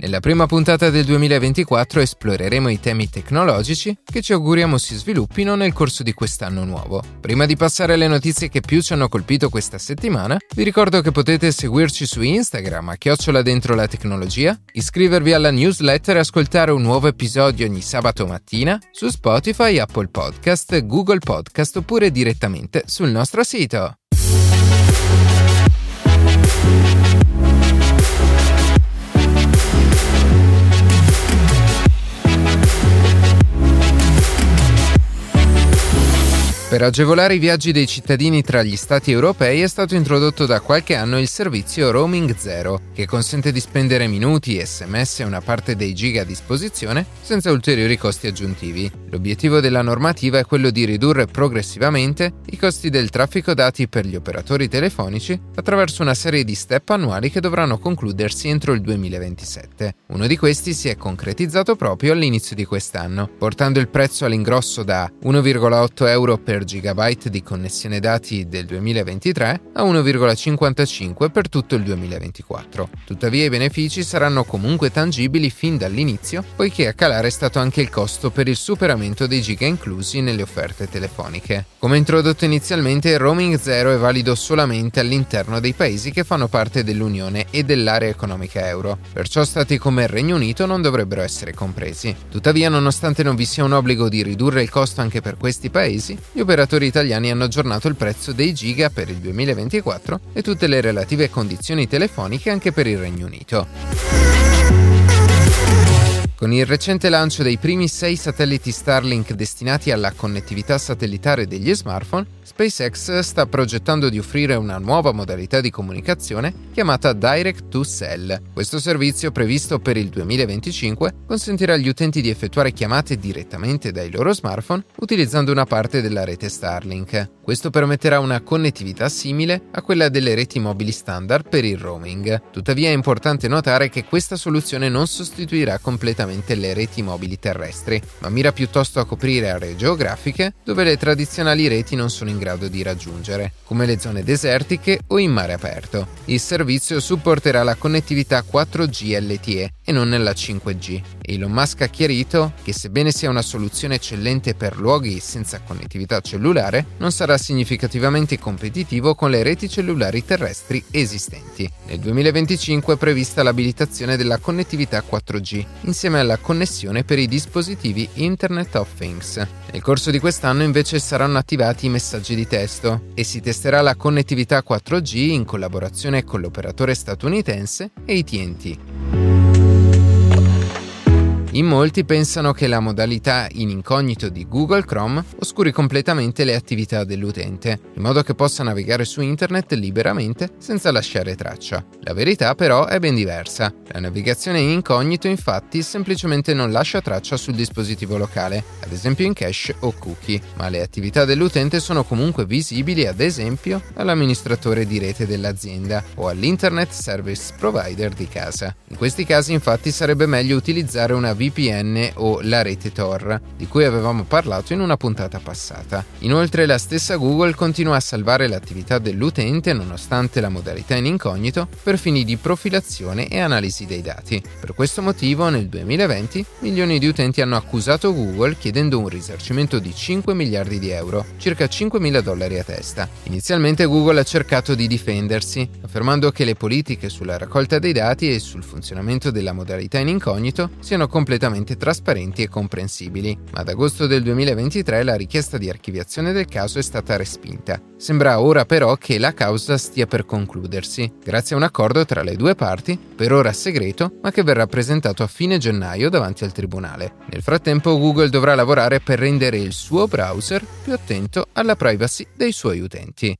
Nella prima puntata del 2024 esploreremo i temi tecnologici che ci auguriamo si sviluppino nel corso di quest'anno nuovo. Prima di passare alle notizie che più ci hanno colpito questa settimana, vi ricordo che potete seguirci su Instagram a chiocciola dentro la tecnologia, iscrivervi alla newsletter e ascoltare un nuovo episodio ogni sabato mattina su Spotify, Apple Podcast, Google Podcast oppure direttamente sul nostro sito. Per agevolare i viaggi dei cittadini tra gli stati europei è stato introdotto da qualche anno il servizio Roaming Zero, che consente di spendere minuti, sms e una parte dei giga a disposizione senza ulteriori costi aggiuntivi. L'obiettivo della normativa è quello di ridurre progressivamente i costi del traffico dati per gli operatori telefonici attraverso una serie di step annuali che dovranno concludersi entro il 2027. Uno di questi si è concretizzato proprio all'inizio di quest'anno, portando il prezzo all'ingrosso da 1,8 euro per per GB di connessione dati del 2023 a 1,55 per tutto il 2024. Tuttavia i benefici saranno comunque tangibili fin dall'inizio, poiché a calare è stato anche il costo per il superamento dei giga inclusi nelle offerte telefoniche. Come introdotto inizialmente, il roaming zero è valido solamente all'interno dei paesi che fanno parte dell'Unione e dell'area economica euro, perciò stati come il Regno Unito non dovrebbero essere compresi. Tuttavia, nonostante non vi sia un obbligo di ridurre il costo anche per questi paesi, gli operatori italiani hanno aggiornato il prezzo dei giga per il 2024 e tutte le relative condizioni telefoniche anche per il Regno Unito. Con il recente lancio dei primi sei satelliti Starlink destinati alla connettività satellitare degli smartphone, SpaceX sta progettando di offrire una nuova modalità di comunicazione chiamata Direct to Cell. Questo servizio, previsto per il 2025, consentirà agli utenti di effettuare chiamate direttamente dai loro smartphone utilizzando una parte della rete Starlink. Questo permetterà una connettività simile a quella delle reti mobili standard per il roaming. Tuttavia è importante notare che questa soluzione non sostituirà completamente le reti mobili terrestri, ma mira piuttosto a coprire aree geografiche dove le tradizionali reti non sono in grado di raggiungere, come le zone desertiche o in mare aperto. Il servizio supporterà la connettività 4G LTE e non la 5G. Elon Musk ha chiarito che sebbene sia una soluzione eccellente per luoghi senza connettività cellulare, non sarà significativamente competitivo con le reti cellulari terrestri esistenti. Nel 2025 è prevista l'abilitazione della connettività 4G, insieme alla connessione per i dispositivi Internet of Things. Nel corso di quest'anno invece saranno attivati i messaggi di testo e si testerà la connettività 4G in collaborazione con l'operatore statunitense AT&T. In molti pensano che la modalità in incognito di Google Chrome oscuri completamente le attività dell'utente, in modo che possa navigare su internet liberamente senza lasciare traccia. La verità però è ben diversa. La navigazione in incognito infatti semplicemente non lascia traccia sul dispositivo locale, ad esempio in cache o cookie, ma le attività dell'utente sono comunque visibili ad esempio all'amministratore di rete dell'azienda o all'Internet Service Provider di casa. In questi casi infatti sarebbe meglio utilizzare una VPN o la rete Tor, di cui avevamo parlato in una puntata passata. Inoltre la stessa Google continua a salvare l'attività dell'utente nonostante la modalità in incognito per fini di profilazione e analisi dei dati. Per questo motivo nel 2020 milioni di utenti hanno accusato Google chiedendo un risarcimento di 5 miliardi di euro, circa 5 mila dollari a testa. Inizialmente Google ha cercato di difendersi, affermando che le politiche sulla raccolta dei dati e sul funzionamento della modalità in incognito siano completamente completamente trasparenti e comprensibili, ma ad agosto del 2023 la richiesta di archiviazione del caso è stata respinta. Sembra ora però che la causa stia per concludersi, grazie a un accordo tra le due parti, per ora segreto, ma che verrà presentato a fine gennaio davanti al tribunale. Nel frattempo Google dovrà lavorare per rendere il suo browser più attento alla privacy dei suoi utenti.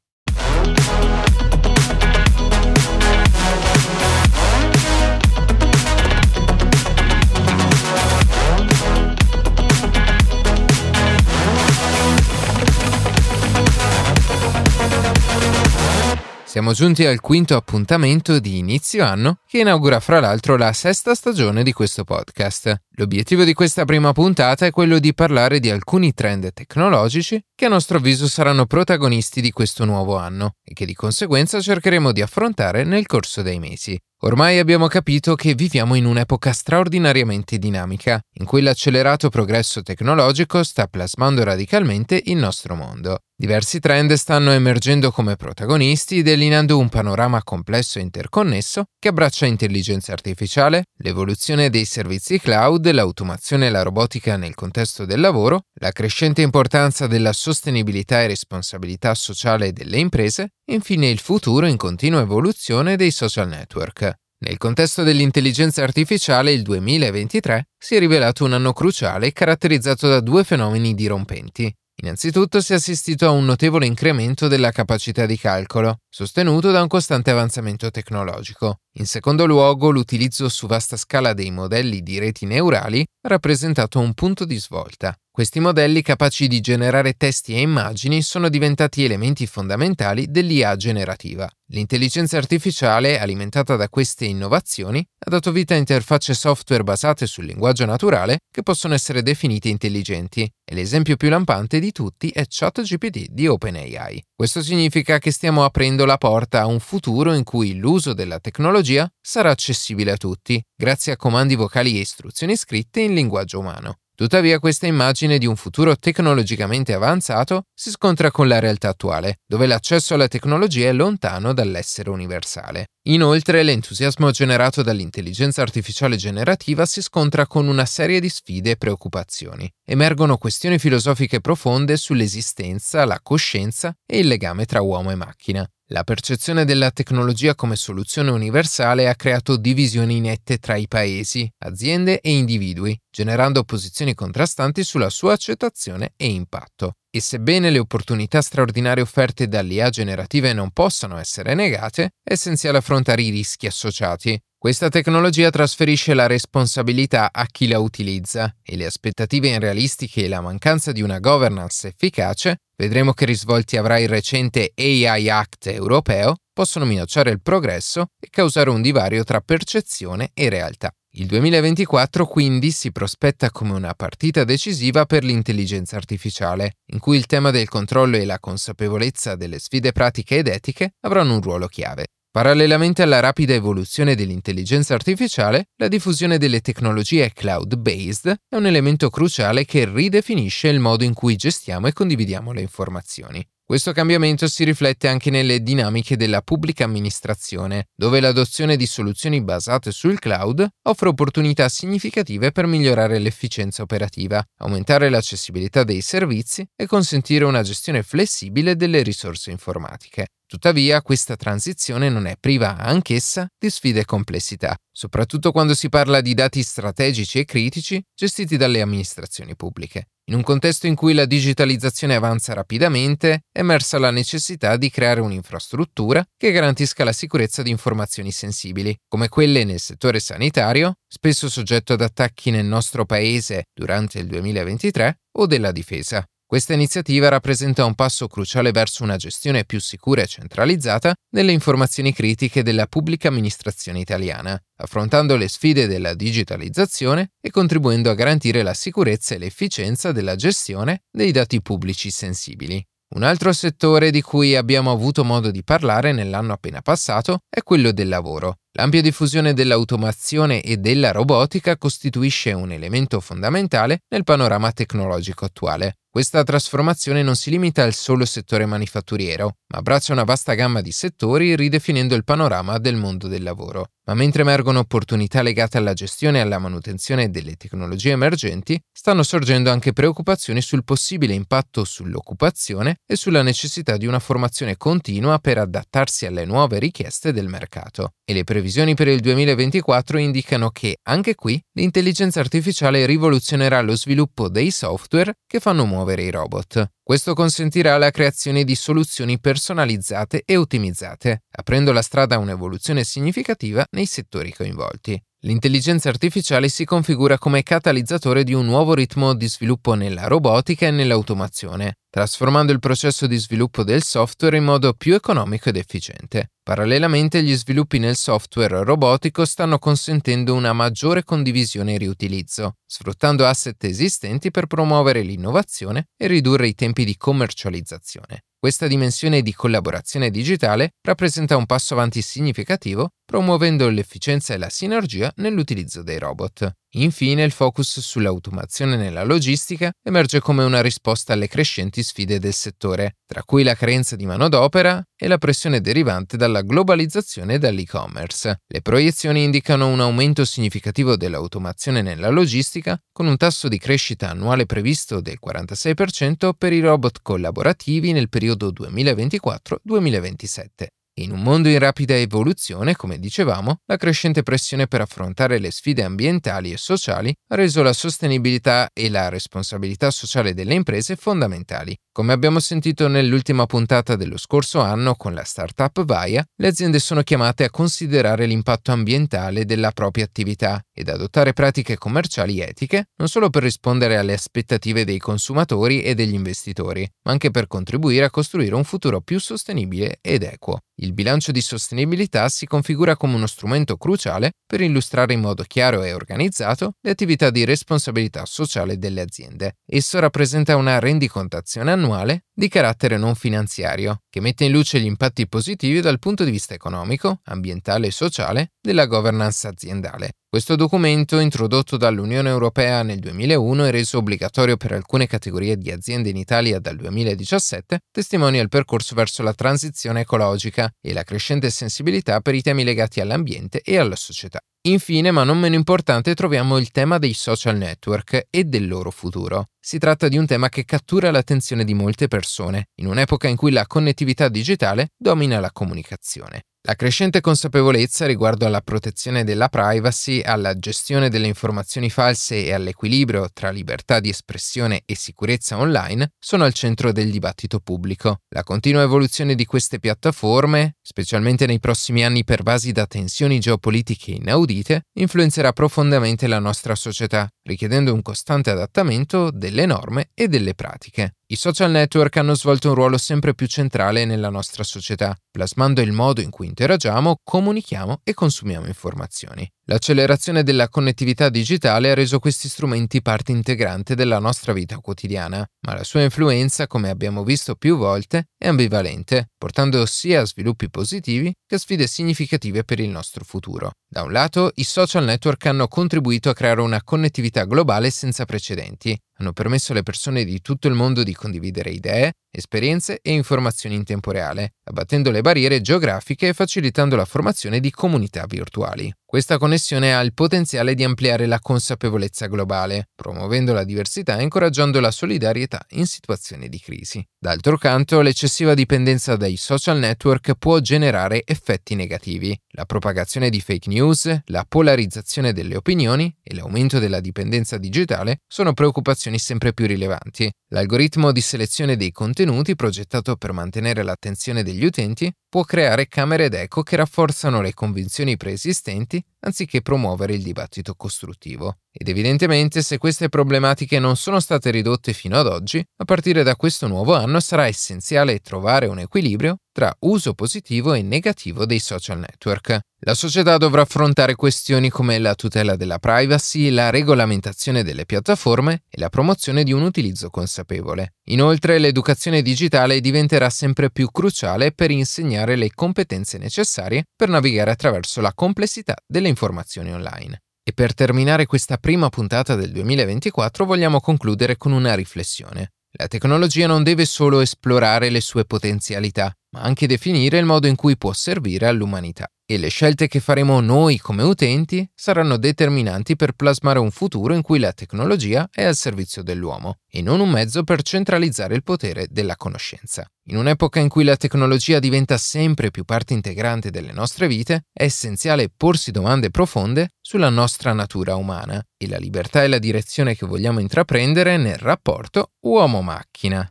Siamo giunti al quinto appuntamento di inizio anno che inaugura fra l'altro la sesta stagione di questo podcast. L'obiettivo di questa prima puntata è quello di parlare di alcuni trend tecnologici che a nostro avviso saranno protagonisti di questo nuovo anno e che di conseguenza cercheremo di affrontare nel corso dei mesi. Ormai abbiamo capito che viviamo in un'epoca straordinariamente dinamica, in cui l'accelerato progresso tecnologico sta plasmando radicalmente il nostro mondo. Diversi trend stanno emergendo come protagonisti, delineando un panorama complesso e interconnesso che abbraccia intelligenza artificiale, l'evoluzione dei servizi cloud, l'automazione e la robotica nel contesto del lavoro, la crescente importanza della sostenibilità e responsabilità sociale delle imprese e infine il futuro in continua evoluzione dei social network. Nel contesto dell'intelligenza artificiale il 2023 si è rivelato un anno cruciale caratterizzato da due fenomeni dirompenti. Innanzitutto si è assistito a un notevole incremento della capacità di calcolo, sostenuto da un costante avanzamento tecnologico. In secondo luogo, l'utilizzo su vasta scala dei modelli di reti neurali ha rappresentato un punto di svolta. Questi modelli capaci di generare testi e immagini sono diventati elementi fondamentali dell'IA generativa. L'intelligenza artificiale, alimentata da queste innovazioni, ha dato vita a interfacce software basate sul linguaggio naturale che possono essere definite intelligenti, e l'esempio più lampante di tutti è ChatGPT di OpenAI. Questo significa che stiamo aprendo la porta a un futuro in cui l'uso della tecnologia sarà accessibile a tutti, grazie a comandi vocali e istruzioni scritte in linguaggio umano. Tuttavia questa immagine di un futuro tecnologicamente avanzato si scontra con la realtà attuale, dove l'accesso alla tecnologia è lontano dall'essere universale. Inoltre l'entusiasmo generato dall'intelligenza artificiale generativa si scontra con una serie di sfide e preoccupazioni. Emergono questioni filosofiche profonde sull'esistenza, la coscienza e il legame tra uomo e macchina. La percezione della tecnologia come soluzione universale ha creato divisioni nette tra i paesi, aziende e individui, generando posizioni contrastanti sulla sua accettazione e impatto. E sebbene le opportunità straordinarie offerte dall'IA generative non possano essere negate, è essenziale affrontare i rischi associati. Questa tecnologia trasferisce la responsabilità a chi la utilizza e le aspettative irrealistiche e la mancanza di una governance efficace Vedremo che risvolti avrà il recente AI Act europeo, possono minacciare il progresso e causare un divario tra percezione e realtà. Il 2024 quindi si prospetta come una partita decisiva per l'intelligenza artificiale, in cui il tema del controllo e la consapevolezza delle sfide pratiche ed etiche avranno un ruolo chiave. Parallelamente alla rapida evoluzione dell'intelligenza artificiale, la diffusione delle tecnologie cloud-based è un elemento cruciale che ridefinisce il modo in cui gestiamo e condividiamo le informazioni. Questo cambiamento si riflette anche nelle dinamiche della pubblica amministrazione, dove l'adozione di soluzioni basate sul cloud offre opportunità significative per migliorare l'efficienza operativa, aumentare l'accessibilità dei servizi e consentire una gestione flessibile delle risorse informatiche. Tuttavia, questa transizione non è priva anch'essa di sfide e complessità, soprattutto quando si parla di dati strategici e critici gestiti dalle amministrazioni pubbliche. In un contesto in cui la digitalizzazione avanza rapidamente, è emersa la necessità di creare un'infrastruttura che garantisca la sicurezza di informazioni sensibili, come quelle nel settore sanitario, spesso soggetto ad attacchi nel nostro paese durante il 2023, o della difesa. Questa iniziativa rappresenta un passo cruciale verso una gestione più sicura e centralizzata delle informazioni critiche della pubblica amministrazione italiana, affrontando le sfide della digitalizzazione e contribuendo a garantire la sicurezza e l'efficienza della gestione dei dati pubblici sensibili. Un altro settore di cui abbiamo avuto modo di parlare nell'anno appena passato è quello del lavoro. L'ampia diffusione dell'automazione e della robotica costituisce un elemento fondamentale nel panorama tecnologico attuale. Questa trasformazione non si limita al solo settore manifatturiero, ma abbraccia una vasta gamma di settori ridefinendo il panorama del mondo del lavoro. Ma mentre emergono opportunità legate alla gestione e alla manutenzione delle tecnologie emergenti, stanno sorgendo anche preoccupazioni sul possibile impatto sull'occupazione e sulla necessità di una formazione continua per adattarsi alle nuove richieste del mercato. E le previsioni per il 2024 indicano che, anche qui, l'intelligenza artificiale rivoluzionerà lo sviluppo dei software che fanno muovere i robot. Questo consentirà la creazione di soluzioni personalizzate e ottimizzate, aprendo la strada a un'evoluzione significativa nei settori coinvolti. L'intelligenza artificiale si configura come catalizzatore di un nuovo ritmo di sviluppo nella robotica e nell'automazione, trasformando il processo di sviluppo del software in modo più economico ed efficiente. Parallelamente gli sviluppi nel software robotico stanno consentendo una maggiore condivisione e riutilizzo, sfruttando asset esistenti per promuovere l'innovazione e ridurre i tempi di commercializzazione. Questa dimensione di collaborazione digitale rappresenta un passo avanti significativo, promuovendo l'efficienza e la sinergia nell'utilizzo dei robot. Infine, il focus sull'automazione nella logistica emerge come una risposta alle crescenti sfide del settore, tra cui la carenza di manodopera e la pressione derivante dalla globalizzazione e dall'e-commerce. Le proiezioni indicano un aumento significativo dell'automazione nella logistica, con un tasso di crescita annuale previsto del 46% per i robot collaborativi nel periodo 2024-2027. In un mondo in rapida evoluzione, come dicevamo, la crescente pressione per affrontare le sfide ambientali e sociali ha reso la sostenibilità e la responsabilità sociale delle imprese fondamentali. Come abbiamo sentito nell'ultima puntata dello scorso anno con la startup Vaia, le aziende sono chiamate a considerare l'impatto ambientale della propria attività ed adottare pratiche commerciali etiche, non solo per rispondere alle aspettative dei consumatori e degli investitori, ma anche per contribuire a costruire un futuro più sostenibile ed equo. Il bilancio di sostenibilità si configura come uno strumento cruciale per illustrare in modo chiaro e organizzato le attività di responsabilità sociale delle aziende. Esso rappresenta una rendicontazione annuale di carattere non finanziario, che mette in luce gli impatti positivi dal punto di vista economico, ambientale e sociale della governance aziendale. Questo documento, introdotto dall'Unione Europea nel 2001 e reso obbligatorio per alcune categorie di aziende in Italia dal 2017, testimonia il percorso verso la transizione ecologica e la crescente sensibilità per i temi legati all'ambiente e alla società. Infine, ma non meno importante, troviamo il tema dei social network e del loro futuro. Si tratta di un tema che cattura l'attenzione di molte persone, in un'epoca in cui la connettività digitale domina la comunicazione. La crescente consapevolezza riguardo alla protezione della privacy, alla gestione delle informazioni false e all'equilibrio tra libertà di espressione e sicurezza online sono al centro del dibattito pubblico. La continua evoluzione di queste piattaforme, specialmente nei prossimi anni pervasi da tensioni geopolitiche inaudite, influenzerà profondamente la nostra società, richiedendo un costante adattamento delle norme e delle pratiche. I social network hanno svolto un ruolo sempre più centrale nella nostra società, plasmando il modo in cui interagiamo, comunichiamo e consumiamo informazioni. L'accelerazione della connettività digitale ha reso questi strumenti parte integrante della nostra vita quotidiana, ma la sua influenza, come abbiamo visto più volte, è ambivalente, portando sia a sviluppi positivi che a sfide significative per il nostro futuro. Da un lato, i social network hanno contribuito a creare una connettività globale senza precedenti, hanno permesso alle persone di tutto il mondo di condividere idee, esperienze e informazioni in tempo reale, abbattendo le barriere geografiche e facilitando la formazione di comunità virtuali. Questa connessione ha il potenziale di ampliare la consapevolezza globale, promuovendo la diversità e incoraggiando la solidarietà in situazioni di crisi. D'altro canto, l'eccessiva dipendenza dai social network può generare effetti negativi. La propagazione di fake news, la polarizzazione delle opinioni e l'aumento della dipendenza digitale sono preoccupazioni sempre più rilevanti. L'algoritmo di selezione dei contenuti progettato per mantenere l'attenzione degli utenti può creare camere d'eco che rafforzano le convinzioni preesistenti anziché promuovere il dibattito costruttivo. Ed evidentemente se queste problematiche non sono state ridotte fino ad oggi, a partire da questo nuovo anno sarà essenziale trovare un equilibrio tra uso positivo e negativo dei social network. La società dovrà affrontare questioni come la tutela della privacy, la regolamentazione delle piattaforme e la promozione di un utilizzo consapevole. Inoltre l'educazione digitale diventerà sempre più cruciale per insegnare le competenze necessarie per navigare attraverso la complessità delle informazioni online. E per terminare questa prima puntata del 2024 vogliamo concludere con una riflessione. La tecnologia non deve solo esplorare le sue potenzialità, ma anche definire il modo in cui può servire all'umanità. E le scelte che faremo noi come utenti saranno determinanti per plasmare un futuro in cui la tecnologia è al servizio dell'uomo e non un mezzo per centralizzare il potere della conoscenza. In un'epoca in cui la tecnologia diventa sempre più parte integrante delle nostre vite, è essenziale porsi domande profonde sulla nostra natura umana e la libertà e la direzione che vogliamo intraprendere nel rapporto uomo-macchina.